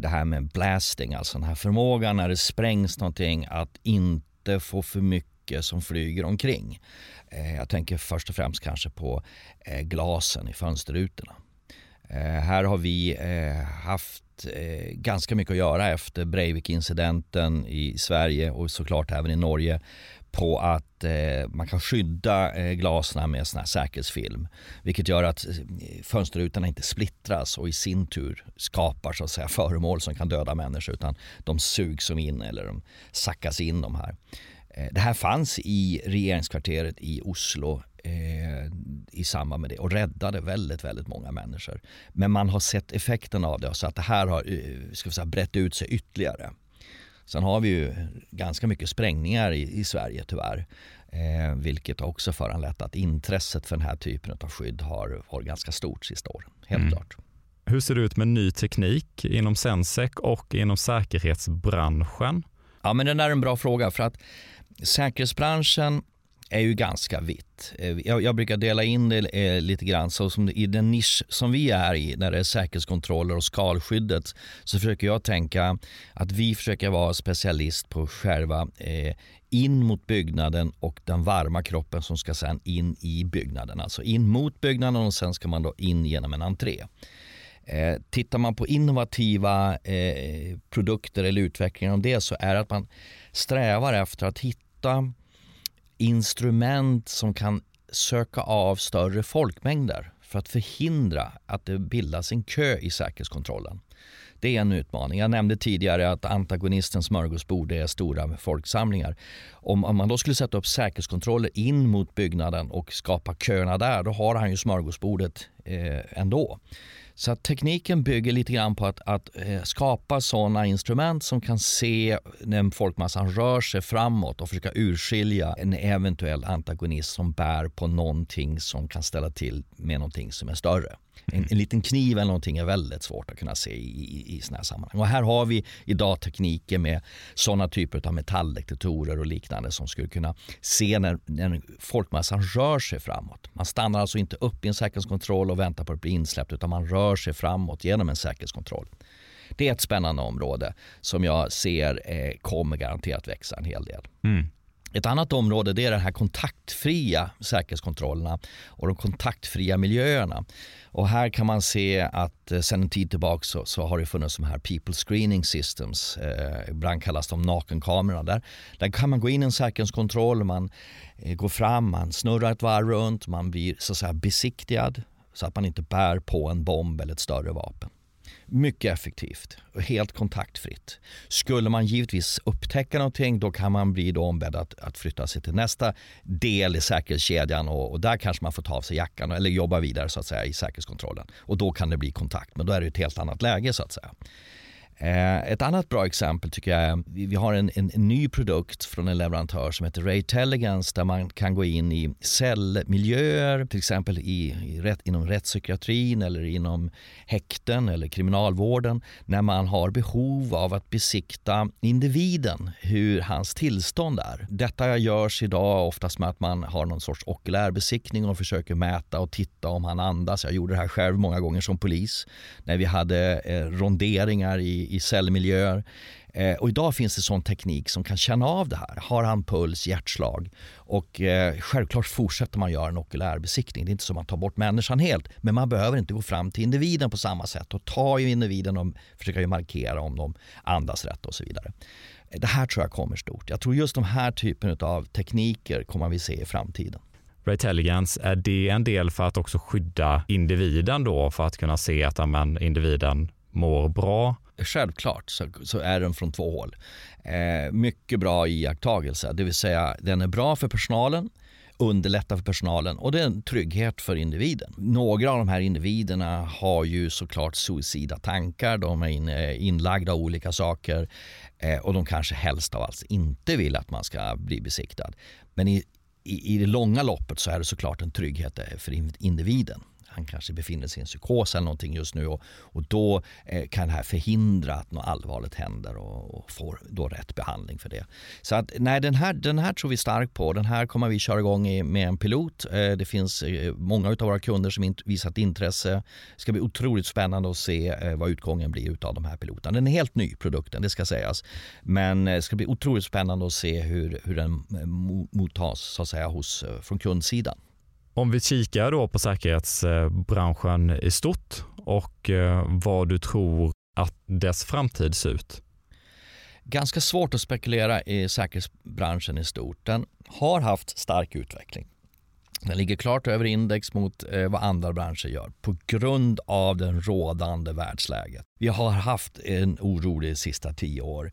det här med blasting, alltså den här förmågan när det sprängs någonting att inte inte få för mycket som flyger omkring. Eh, jag tänker först och främst kanske på eh, glasen i fönsterrutorna. Eh, här har vi haft ganska mycket att göra efter Breivik-incidenten i Sverige och såklart även i Norge på att eh, man kan skydda eh, glasen med sån här säkerhetsfilm. Vilket gör att eh, fönsterrutorna inte splittras och i sin tur skapar så att säga, föremål som kan döda människor utan de sugs in eller de sackas in de här. Eh, det här fanns i regeringskvarteret i Oslo eh, i samband med det och räddade väldigt, väldigt många människor. Men man har sett effekten av det så att det här har eh, ska vi säga, brett ut sig ytterligare. Sen har vi ju ganska mycket sprängningar i, i Sverige tyvärr. Eh, vilket också föranlett att intresset för den här typen av skydd har varit ganska stort sista åren. Helt mm. klart. Hur ser det ut med ny teknik inom Sensec och inom säkerhetsbranschen? Ja, men den är en bra fråga för att säkerhetsbranschen är ju ganska vitt. Eh, jag, jag, brukar dela in det eh, lite grann så som i den nisch som vi är i när det är säkerhetskontroller och skalskyddet så försöker jag tänka att vi försöker vara specialist på själva eh, in mot byggnaden och den varma kroppen som ska sen in i byggnaden. Alltså in mot byggnaden och sen ska man då in genom en entré. Eh, tittar man på innovativa eh, produkter eller utveckling av det så är det att man strävar efter att hitta instrument som kan söka av större folkmängder för att förhindra att det bildas en kö i säkerhetskontrollen. Det är en utmaning. Jag nämnde tidigare att antagonistens smörgåsbord är stora folksamlingar. Om, om man då skulle sätta upp säkerhetskontroller in mot byggnaden och skapa köerna där, då har han ju smörgåsbordet eh, ändå. Så att tekniken bygger lite grann på att, att eh, skapa sådana instrument som kan se när folkmassan rör sig framåt och försöka urskilja en eventuell antagonist som bär på någonting som kan ställa till med någonting som är större. En, en liten kniv eller någonting är väldigt svårt att kunna se i, i, i sådana här sammanhang. Och här har vi idag tekniker med sådana typer av metalldetektorer och liknande som skulle kunna se när, när folkmassan rör sig framåt. Man stannar alltså inte upp i en säkerhetskontroll och väntar på att bli insläppt utan man rör sig framåt genom en säkerhetskontroll. Det är ett spännande område som jag ser eh, kommer garanterat växa en hel del. Mm. Ett annat område det är de här kontaktfria säkerhetskontrollerna och de kontaktfria miljöerna. Och här kan man se att eh, sedan en tid tillbaka så, så, har det funnits de här people screening systems. Eh, ibland kallas de nakenkamerorna. Där, där kan man gå in i en säkerhetskontroll, man eh, går fram, man snurrar ett varv runt, man blir så att säga besiktigad så att man inte bär på en bomb eller ett större vapen. Mycket effektivt och helt kontaktfritt. Skulle man givetvis upptäcka någonting då kan man bli då ombedd att, att flytta sig till nästa del i säkerhetskedjan och, och, där kanske man får ta av sig jackan eller jobba vidare så att säga i säkerhetskontrollen. Och då kan det bli kontakt men då är det ett helt annat läge så att säga. Eh, ett annat bra exempel tycker jag är, vi har en, en, en, ny produkt från en leverantör som heter Ray Telegance där man kan gå in i cellmiljöer, till exempel i, i rätt, inom rättspsykiatrin eller inom häkten eller kriminalvården när man har behov av att besikta individen, hur hans tillstånd är. Detta görs idag oftast med att man har någon sorts okulärbesiktning och försöker mäta och titta om han andas. Jag gjorde det här själv många gånger som polis när vi hade eh, ronderingar i i, i cellmiljöer. Eh, och idag finns det sån teknik som kan känna av det här. Har han puls, hjärtslag? Och eh, självklart fortsätter man göra en okulär besiktning. Det är inte så att man tar bort människan helt. Men man behöver inte gå fram till individen på samma sätt och ta i individen och försöka markera om de andas rätt och så vidare. Eh, det här tror jag kommer stort. Jag tror just de här typen av tekniker kommer vi se i framtiden. Intelligence, är det en del för att också skydda individen då för att kunna se att amen, individen mår bra? Självklart så, så är den från två håll. Eh, mycket bra iakttagelse, det vill säga den är bra för personalen underlättar för personalen och det är en trygghet för individen. Några av de här individerna har ju såklart suicida tankar, de är inlagda av olika saker eh, och de kanske helst av allt inte vill att man ska bli besiktad. Men i, i, i det långa loppet så är det såklart en trygghet eh, för individen han kanske befinner sig i en psykos eller någonting just nu och, och då eh, kan det här förhindra att något allvarligt händer och, och, får då rätt behandling för det. Så att nej, den här, den här tror vi starkt på. Den här kommer vi köra igång i, med en pilot. Eh, det finns eh, många av våra kunder som int, visat intresse. Det ska bli otroligt spännande att se eh, vad utgången blir av de här piloterna. Den är helt ny produkten, det ska sägas. Men eh, det ska bli otroligt spännande att se hur, hur den eh, mottas så att säga, hos, eh, från kundsidan. Om vi kikar då på säkerhetsbranschen i stort och eh, vad du tror att dess framtid ser ut? Ganska svårt att spekulera i säkerhetsbranschen i stort. Den har haft stark utveckling. Den ligger klart över index mot eh, vad andra branscher gör på grund av den rådande världsläget. Vi har haft en orolig sista tio år.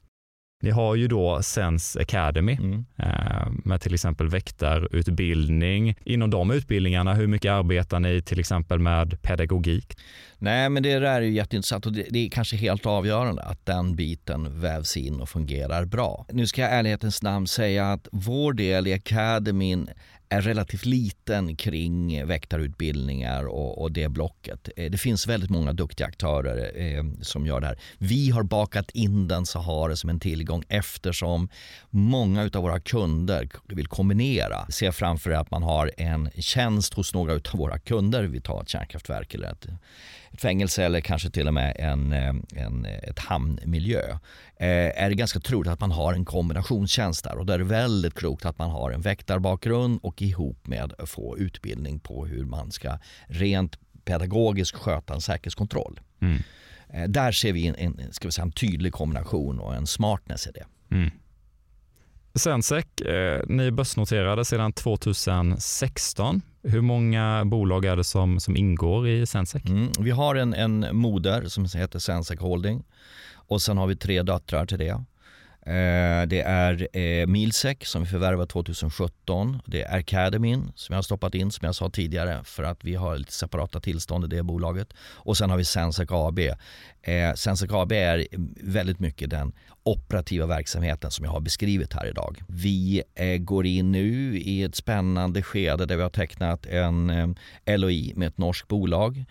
Ni har ju då Sense Academy mm. eh, med till exempel väktarutbildning. Inom de utbildningarna, hur mycket arbetar ni till exempel med pedagogik? Nej, men det där är ju jätteintressant och det, det är kanske helt avgörande att den biten vävs in och fungerar bra. Nu ska jag i ärlighetens namn säga att vår del i Academyn är relativt liten kring väktarutbildningar och, och det blocket. Eh, det finns väldigt många duktiga aktörer eh, som gör det här. Vi har bakat in den Sahara som en tillgång eftersom många av våra kunder vill kombinera. Se framför er att man har en tjänst hos några av våra kunder. Vi tar ett kärnkraftverk eller ett ett fängelse eller kanske till och med en, eh, en, ett hamnmiljö eh, är det ganska troligt att man har en kombinationstjänst där och då är det väldigt klokt att man har en väktarbakgrund och ihop med att få utbildning på hur man ska rent pedagogiskt sköta en säkerhetskontroll. Mm. Eh, där ser vi en, en, vi säga, en tydlig kombination och en smartness i det. Mm. Sensec, eh, ni börsnoterade sedan 2016. Hur många bolag är det som, som ingår i Sensec? Mm, vi har en, en moder som heter Sensec Holding och sen har vi tre döttrar till det. Eh, det är eh, Milsec som vi förvärvade 2017. Det är Academyn som jag har stoppat in som jag sa tidigare för att vi har lite separata tillstånd i det bolaget. Och sen har vi Sensec AB. Eh, Sensec AB är väldigt mycket den operativa verksamheten som jag har beskrivit här idag. Vi går in nu i ett spännande skede där vi har tecknat en LOI med ett norskt bolag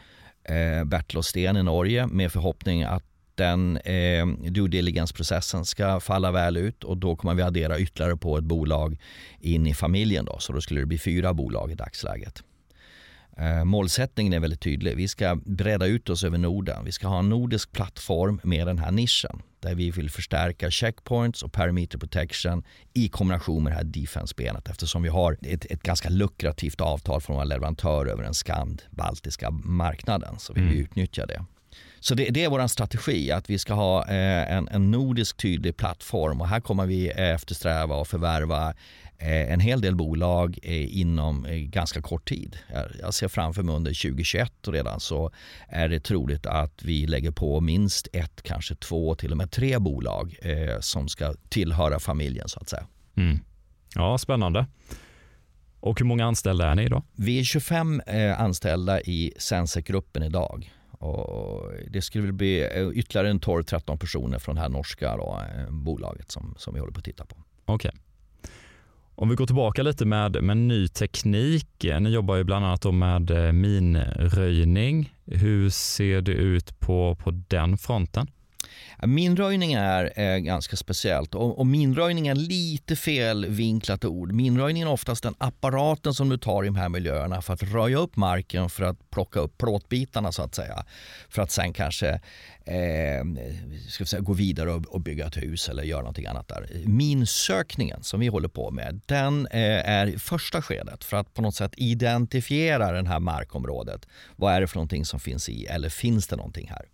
Bertil och Sten i Norge med förhoppning att den eh, due diligence-processen ska falla väl ut och då kommer vi addera ytterligare på ett bolag in i familjen. Då, så då skulle det bli fyra bolag i dagsläget. Eh, målsättningen är väldigt tydlig. Vi ska bredda ut oss över Norden. Vi ska ha en nordisk plattform med den här nischen där vi vill förstärka checkpoints och perimeter protection i kombination med det här defense-benet eftersom vi har ett, ett ganska lukrativt avtal från våra leverantörer över den skand-baltiska marknaden så vi vill mm. utnyttja det. Så det, det är vår strategi, att vi ska ha eh, en, en nordisk tydlig plattform och här kommer vi eftersträva och förvärva eh, en hel del bolag eh, inom ganska kort tid. Jag ser framför mig under 2021 redan så är det troligt att vi lägger på minst ett, kanske två, till och med tre bolag som ska tillhöra familjen så att säga. Mm. Ja, spännande. Och hur många anställda är ni då? Vi är 25 anställda i Sensec-gruppen idag. Och det skulle bli eh, ytterligare en 12-13 personer från det här norska då, eh, bolaget som, som vi håller på att titta på. Okej. Okay. Om vi går tillbaka lite med, med ny teknik. Eh, ni jobbar ju bland annat med minröjning. Hur ser det ut på, på den fronten? Minröjning är, eh, ganska speciellt och, och minröjning är lite felvinklat ord. Minröjning är oftast den apparaten som du tar i de här miljöerna för att röja upp marken för att plocka upp plåtbitarna så att säga. För att sen kanske eh, ska säga, gå vidare och, och, bygga ett hus eller göra någonting annat där. Minsökningen som vi håller på med den eh, är första skedet för att på något sätt identifiera det här markområdet. Vad är det för någonting som finns i eller finns det någonting här?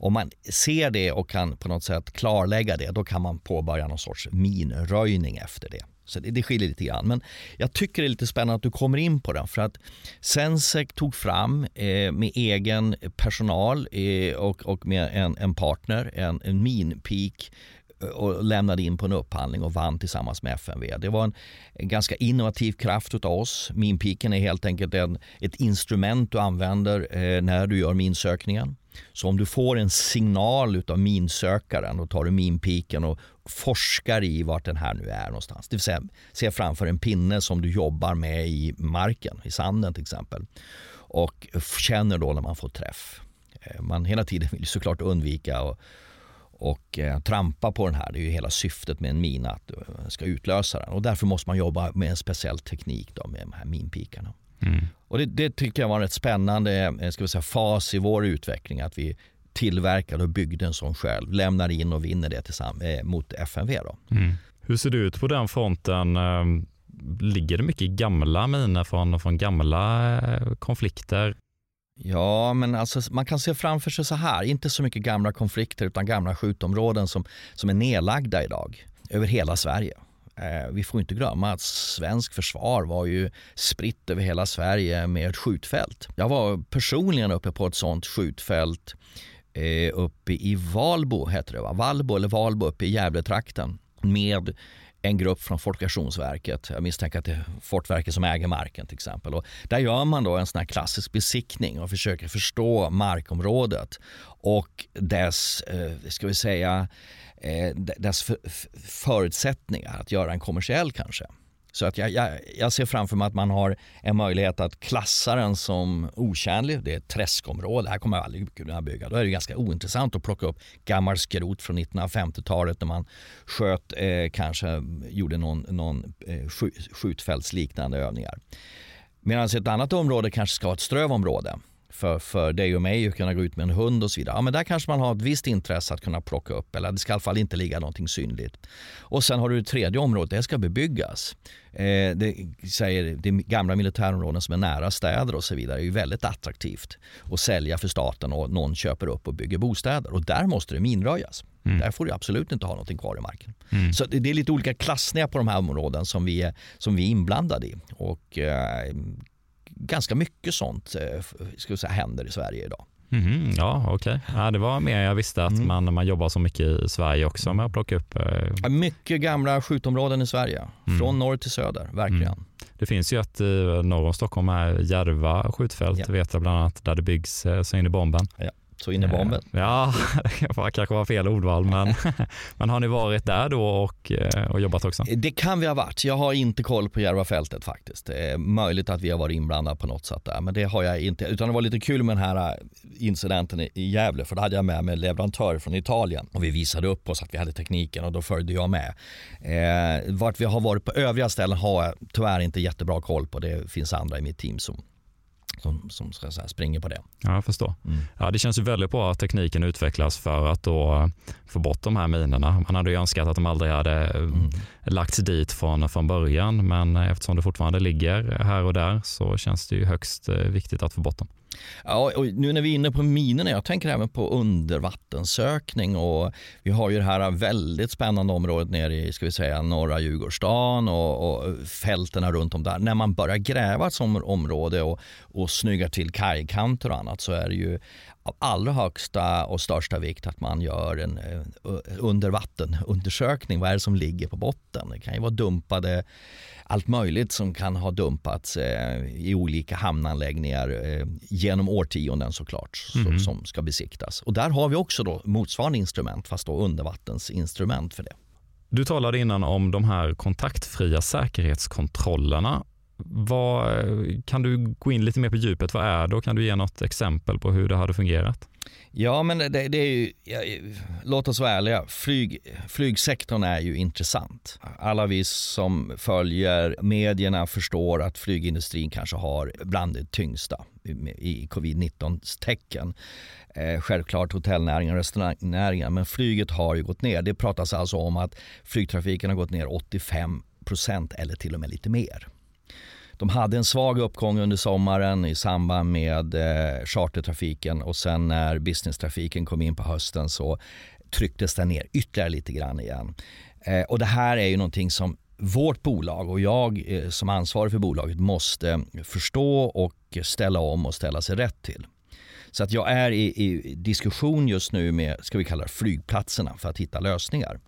Om man ser det och kan på något sätt klarlägga det, då kan man påbörja någon sorts minröjning efter det. Så det, det skiljer lite grann. Men jag tycker det är lite spännande att du kommer in på den för att Sensec tog fram eh, med egen personal eh, och, och med en, en partner en, en minpeak eh, och lämnade in på en upphandling och vann tillsammans med FMV. Det var en, en ganska innovativ kraft av oss. Minpiken är helt enkelt en, ett instrument du använder eh, när du gör minsökningen. Så om du får en signal utav minsökaren, då tar du minpiken och forskar i vart den här nu är någonstans. Det vill säga, se framför en pinne som du jobbar med i marken, i sanden till exempel. Och känner då när man får träff. Eh, man hela tiden vill såklart undvika och, och eh, trampa på den här. Det är ju hela syftet med en mina att du ska utlösa den. Och därför måste man jobba med en speciell teknik då, med de här minpikarna. Mm. Och det, det tycker jag var en rätt spännande eh, ska vi säga, fas i vår utveckling. Att vi tillverkade och byggde en sån själv, lämnar in och vinner det tillsammans, eh, mot FMV. Då. Mm. Hur ser det ut på den fronten? Ehm, ligger det mycket gamla miner från, från gamla eh, konflikter? Ja, men alltså, man kan se framför sig så här, inte så mycket gamla konflikter utan gamla skjutområden som, som är nedlagda idag över hela Sverige. Eh, vi får inte glömma att svensk försvar var ju spritt över hela Sverige med ett skjutfält. Jag var personligen uppe på ett sånt skjutfält eh, uppe i Valbo, heter det va? Valbo eller Valbo uppe i Gävletrakten med en grupp från Fortifikationsverket. Jag misstänker att det är Fortverket som äger marken till exempel. Och där gör man då en sån här klassisk besiktning och försöker förstå markområdet och dess, eh, ska vi säga, eh, dess förutsättningar att göra en kommersiell kanske. Så att jag, jag, jag, ser framför mig att man har en möjlighet att klassa den som otjänlig. Det är ett träskområde, här kommer jag aldrig kunna bygga. Då är det ganska ointressant att plocka upp gammal skrot från 1950-talet när man sköt, eh, kanske gjorde någon, någon eh, skjutfältsliknande övningar. Medan ett annat område kanske ska vara ett strövområde för, för dig och mig att kunna gå ut med en hund och så vidare. Ja, men där kanske man har ett visst intresse att kunna plocka upp eller det ska i alla fall inte ligga någonting synligt. Och sen har du det tredje området, det ska bebyggas. Eh, det, säger, det gamla militärområden som är nära städer och så vidare är ju väldigt attraktivt att sälja för staten och någon köper upp och bygger bostäder och där måste det minröjas. Mm. Där får du absolut inte ha någonting kvar i marken. Mm. Så det, det, är lite olika klassningar på de här områdena som vi är, som vi är inblandade i. Och, eh, ganska mycket sånt eh, ska säga, händer i Sverige idag. Mm, ja, okej. Okay. Ja, det var mer jag visste att mm. man, man jobbar så mycket i Sverige också med att plocka upp. Eh... Mycket gamla skjutområden i Sverige, mm. från norr till söder, verkligen. Mm. Det finns ju ett i norr om Stockholm, här, Järva skjutfält, ja. vet jag bland annat, där det byggs eh, så in i bomben. Ja så in i bomben. Ja, det kanske var fel ordval, men, men har ni varit där då och, eh, och jobbat också? Det kan vi ha varit. Jag har inte koll på Järvafältet faktiskt. Det är möjligt att vi har varit inblandade på något sätt där, men det har jag inte. Utan det var lite kul med den här eh, incidenten i Gävle, för då hade jag med mig leverantör från Italien och vi visade upp oss att vi hade tekniken och då följde jag med. Eh, vart vi har varit på övriga ställen har jag tyvärr inte jättebra koll på. Det finns andra i mitt team som som, som ska säga, springer på det. Ja, jag förstår. Mm. Ja, det känns ju väldigt bra att tekniken utvecklas för att då få bort de här minerna. Man hade ju önskat att de aldrig hade mm lagts dit från, från början, men eftersom det fortfarande ligger här och där så känns det ju högst eh, viktigt att få bort dem. Ja, och nu när vi är inne på minerna, jag tänker även på undervattenssökning och vi har ju det här väldigt spännande området nere i ska vi säga, norra Djurgårdsstaden och, och fälten runt om där. När man börjar gräva ett sådant område och, och snyggar till kajkanter och annat så är det ju av allra högsta och största vikt att man gör en eh, undervattenundersökning. Vad är det som ligger på botten? Det kan ju vara dumpade allt möjligt som kan ha dumpats eh, i olika hamnanläggningar eh, genom årtionden såklart mm. som, som ska besiktas. Och där har vi också då motsvarande instrument fast då undervattensinstrument för det. Du talade innan om de här kontaktfria säkerhetskontrollerna. Vad, kan du gå in lite mer på djupet? Vad är det och kan du ge något exempel på hur det hade fungerat? Ja, men det, det är ju, ja, låt oss vara ärliga. Flyg, flygsektorn är ju intressant. Alla vi som följer medierna förstår att flygindustrin kanske har bland det tyngsta i covid-19 tecken. Eh, självklart hotellnäringen och restaurangnäringen, men flyget har ju gått ner. Det pratas alltså om att flygtrafiken har gått ner 85 procent eller till och med lite mer. De hade en svag uppgång under sommaren i samband med eh, chartertrafiken och sen när businesstrafiken kom in på hösten så trycktes den ner ytterligare lite grann igen. Eh, och det här är ju någonting som vårt bolag och jag eh, som ansvarig för bolaget måste förstå och ställa om och ställa sig rätt till. Så att jag är i, i diskussion just nu med, ska vi kalla det flygplatserna för att hitta lösningar.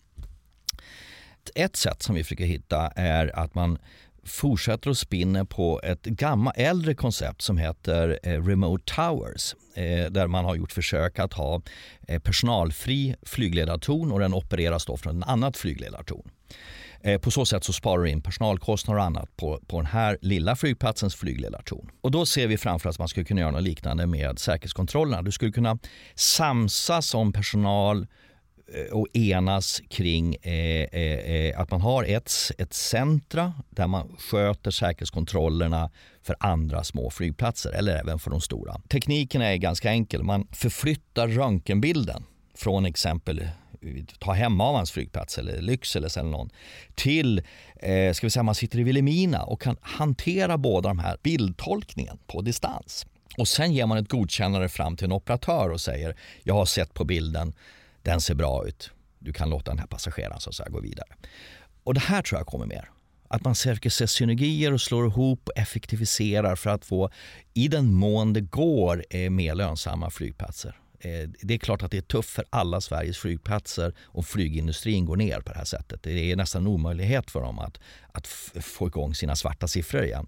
Ett sätt som vi försöker hitta är att man fortsätter att spinna på ett gammalt äldre koncept som heter eh, Remote Towers eh, där man har gjort försök att ha eh, personalfri flygledartorn och den opereras då från ett annat flygledartorn. På så sätt så sparar du in personalkostnader och annat på, på den här lilla flygplatsens flygledartorn. Och då ser vi framför oss att man skulle kunna göra något liknande med säkerhetskontrollerna. Du skulle kunna samsas om personal Eh, och enas kring eh, eh, eh, att man har ett, ett centra där man sköter säkerhetskontrollerna för andra små flygplatser eller även för de stora. Tekniken är ganska enkel. Man förflyttar röntgenbilden från exempel ta Hemavans flygplats eller Lycksele eller någon till, eh, ska vi säga man sitter i Vilhelmina och kan hantera båda de här bildtolkningen på distans. Och sen ger man ett godkännande fram till en operatör och säger jag har sett på bilden den ser bra ut. Du kan låta den här passageraren så att säga, gå vidare. Och det här tror jag kommer mer. Att man försöker se synergier och slår ihop och effektiviserar för att få, i den mån det går, eh, mer lönsamma flygplatser. Eh, det är klart att det är tufft för alla Sveriges flygplatser om flygindustrin går ner på det här sättet. Det är nästan en omöjlighet för dem att, att få igång sina svarta siffror igen.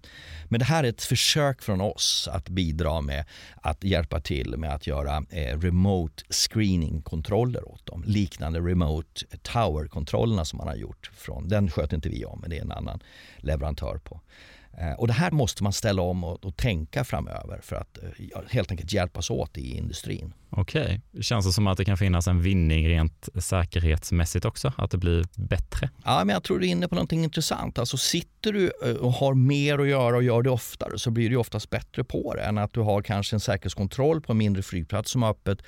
Men det här är ett försök från oss att bidra med att hjälpa till med att göra eh, remote screening-kontroller åt dem. Liknande remote tower-kontrollerna som man har gjort. Från, den sköter inte vi om, men det är en annan leverantör på. Eh, och det här måste man ställa om och, och tänka framöver för att eh, helt enkelt hjälpas åt i industrin. Okej, okay. känns det som att det kan finnas en vinning rent säkerhetsmässigt också? Att det blir bättre? Ja, men jag tror du är inne på någonting intressant. Alltså sitter du eh, och har mer att göra och gör det oftare så blir du oftast bättre på det än att du har kanske en säkerhetskontroll på en mindre flygplats som har öppet,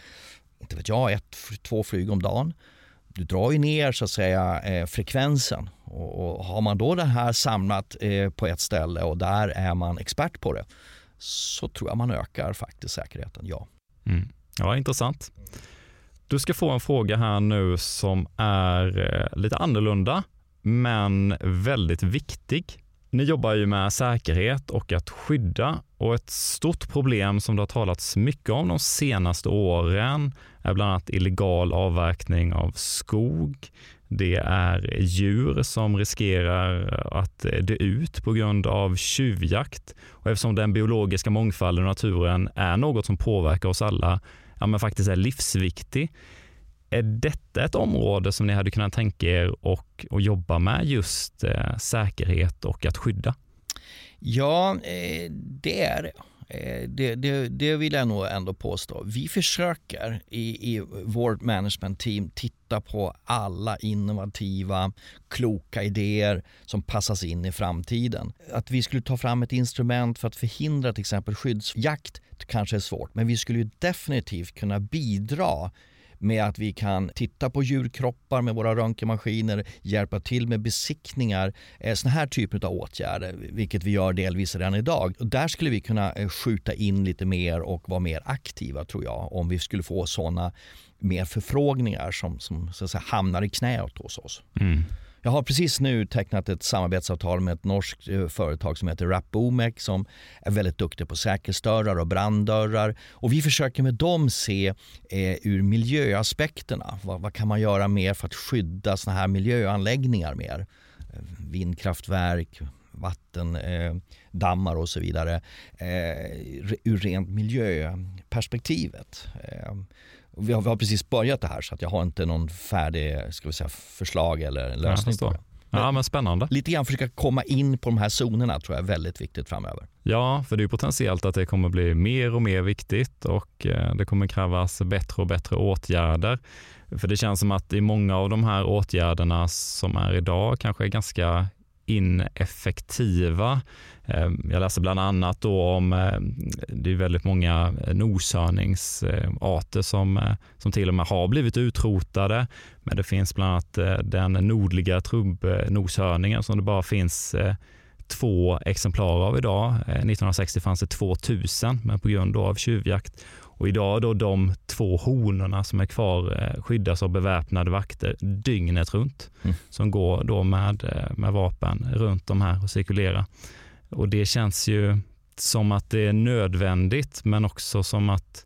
inte vet jag, ett, två flyg om dagen du drar ju ner så att säga frekvensen och, och, har man då det här samlat eh, på ett ställe och där är man expert på det så tror jag man ökar faktiskt säkerheten, ja. Mm. Ja, intressant. Du ska få en fråga här nu som är eh, lite annorlunda men väldigt viktig. Ni jobbar ju med säkerhet och att skydda och ett stort problem som det har talats mycket om de senaste åren är bland annat illegal avverkning av skog. Det är djur som riskerar att dö ut på grund av tjuvjakt. Och eftersom den biologiska mångfalden i naturen är något som påverkar oss alla, ja men faktiskt är livsviktig, är detta ett område som ni hade kunnat tänka er och, och jobba med just eh, säkerhet och att skydda? Ja, eh, det är det. Eh, det, det, det, vill jag nog ändå påstå. Vi försöker i, i vårt management team titta på alla innovativa, kloka idéer som passas in i framtiden. Att vi skulle ta fram ett instrument för att förhindra till exempel skyddsjakt kanske är svårt, men vi skulle definitivt kunna bidra med att vi kan titta på djurkroppar med våra röntgenmaskiner, hjälpa till med besiktningar, eh, sådana här typer av åtgärder, vilket vi gör delvis redan idag. Och där skulle vi kunna eh, skjuta in lite mer och vara mer aktiva tror jag, om vi skulle få sådana mer förfrågningar som, som så att säga, hamnar i knät hos oss. Mm. Jag har precis nu tecknat ett samarbetsavtal med ett norskt eh, företag som heter Rapbomek som är väldigt duktiga på säkerhetsdörrar och branddörrar. Och vi försöker med dem se eh, ur miljöaspekterna. Vad, vad, kan man göra mer för att skydda såna här miljöanläggningar mer? Eh, vindkraftverk, vattendammar eh, och så vidare eh, ur rent miljöperspektivet. Eh, vi har, vi har, precis börjat det här så att jag har inte någon färdig ska vi säga, förslag eller lösning på det. Men ja, men spännande. Lite grann försöka komma in på de här zonerna tror jag är väldigt viktigt framöver. Ja, för det är potentiellt att det kommer bli mer och mer viktigt och eh, det kommer krävas bättre och bättre åtgärder. För det känns som att i många av de här åtgärderna som är idag kanske är ganska ineffektiva. Eh, jag läser bland annat då om, eh, det är väldigt många noshörningsarter som, som till och med har blivit utrotade. Men det finns bland annat den nordliga trubbnoshörningen som det bara finns två exemplar av idag. 1960 fanns det 2000, men på grund av tjuvjakt och idag då de två honorna som är kvar eh, skyddas av beväpnade vakter dygnet runt. Mm. Som går då med, eh, med vapen runt de här och cirkulerar. Och det känns ju som att det är nödvändigt men också som att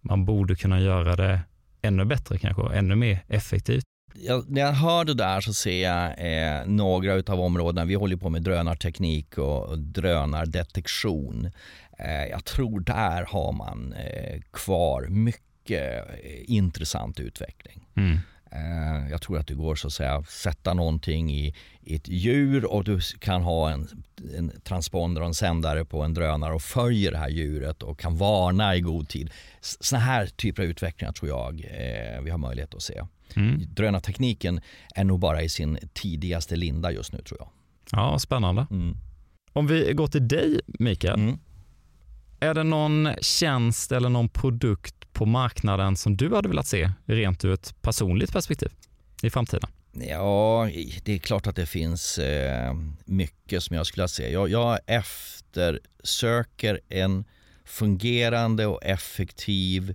man borde kunna göra det ännu bättre kanske och ännu mer effektivt. Jag, när jag hör det där så ser jag eh, några av områdena, vi håller på med drönarteknik och drönardetektion. Eh, jag tror där har man eh, kvar mycket eh, intressant utveckling. Mm. Jag tror att det går så att säga sätta någonting i, i ett djur och du kan ha en, en transponder och en sändare på en drönare och följer det här djuret och kan varna i god tid. Sådana här typer av utvecklingar tror jag vi har möjlighet att se. Mm. Drönartekniken är nog bara i sin tidigaste linda just nu tror jag. Ja, spännande. Mm. Om vi går till dig Mikael. Mm. Är det någon tjänst eller någon produkt på marknaden som du hade velat se rent ur ett personligt perspektiv i framtiden? Ja, det är klart att det finns eh, mycket som jag skulle vilja se. Jag, jag eftersöker en fungerande och effektiv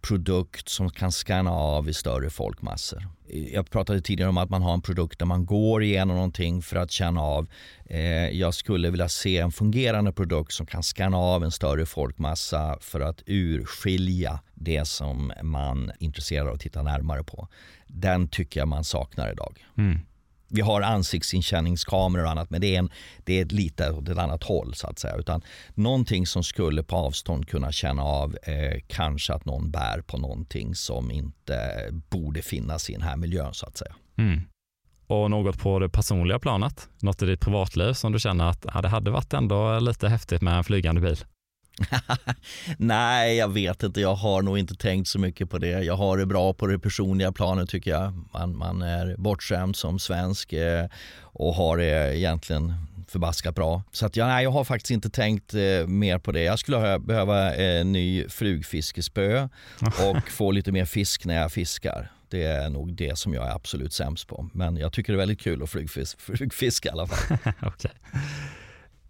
produkt som kan scanna av i större folkmassor. Jag pratade tidigare om att man har en produkt där man går igenom någonting för att känna av. Eh, jag skulle vilja se en fungerande produkt som kan scanna av en större folkmassa för att urskilja det som man är intresserad av att titta närmare på. Den tycker jag man saknar idag. Mm vi har ansiktsinkänningskameror och annat men det är, en, det är lite åt ett annat håll så att säga. Utan någonting som skulle på avstånd kunna känna av eh, kanske att någon bär på någonting som inte borde finnas i den här miljön så att säga. Mm. Och något på det personliga planet? Något i ditt privatliv som du känner att ja, det hade varit ändå lite häftigt med en flygande bil? Nej, jag vet inte. Jag har nog inte tänkt så mycket på det. Jag har det bra på det personliga planet tycker jag. Man, man är bortskämd som svensk eh, och har det egentligen förbaskat bra. Så att jag, nej, jag har faktiskt inte tänkt eh, mer på det. Jag skulle ha, behöva en eh, ny flugfiskespö och få lite mer fisk när jag fiskar. Det är nog det som jag är absolut sämst på. Men jag tycker det är väldigt kul att flugfiska, flugfiska i alla fall. okay.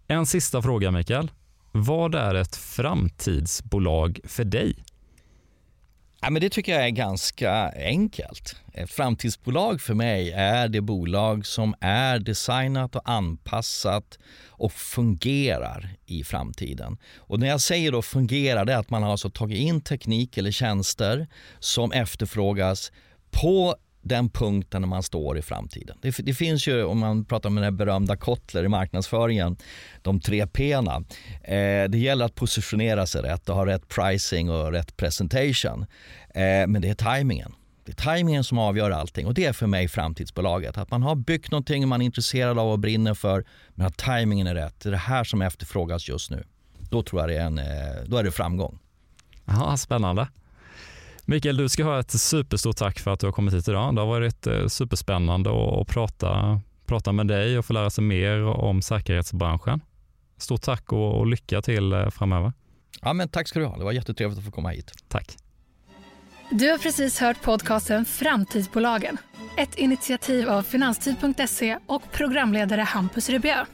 En sista fråga Mikael. Vad är ett framtidsbolag för dig? Ja, men det tycker jag är ganska enkelt. Ett framtidsbolag för mig är det bolag som är designat och anpassat och fungerar i framtiden. Och när jag säger då fungerar, det är att man har alltså tagit in teknik eller tjänster som efterfrågas på den punkten när man står i framtiden. Det, det, finns ju, om man pratar med den berömda Kotler i marknadsföringen, de tre p eh, det gäller att positionera sig rätt och ha rätt pricing och rätt presentation. Eh, men det är tajmingen. Det är tajmingen som avgör allting och det är för mig framtidsbolaget. Att man har byggt någonting man är intresserad av och brinner för, men att tajmingen är rätt. Det är det här som efterfrågas just nu. Då tror jag det är, en, eh, då är det framgång. Ja, spännande. Mikael, du ska ha ett superstort tack för att du har kommit hit idag. Det har varit eh, superspännande att prata, prata med dig och få lära sig mer om säkerhetsbranschen. Stort tack och, lycka till eh, framöver. Ja, men tack ska du ha. Det var jättetrevligt att få komma hit. Tack. Du har precis hört podcasten Framtidsbolagen. Ett initiativ av Finanstid.se och programledare Hampus Rybjö.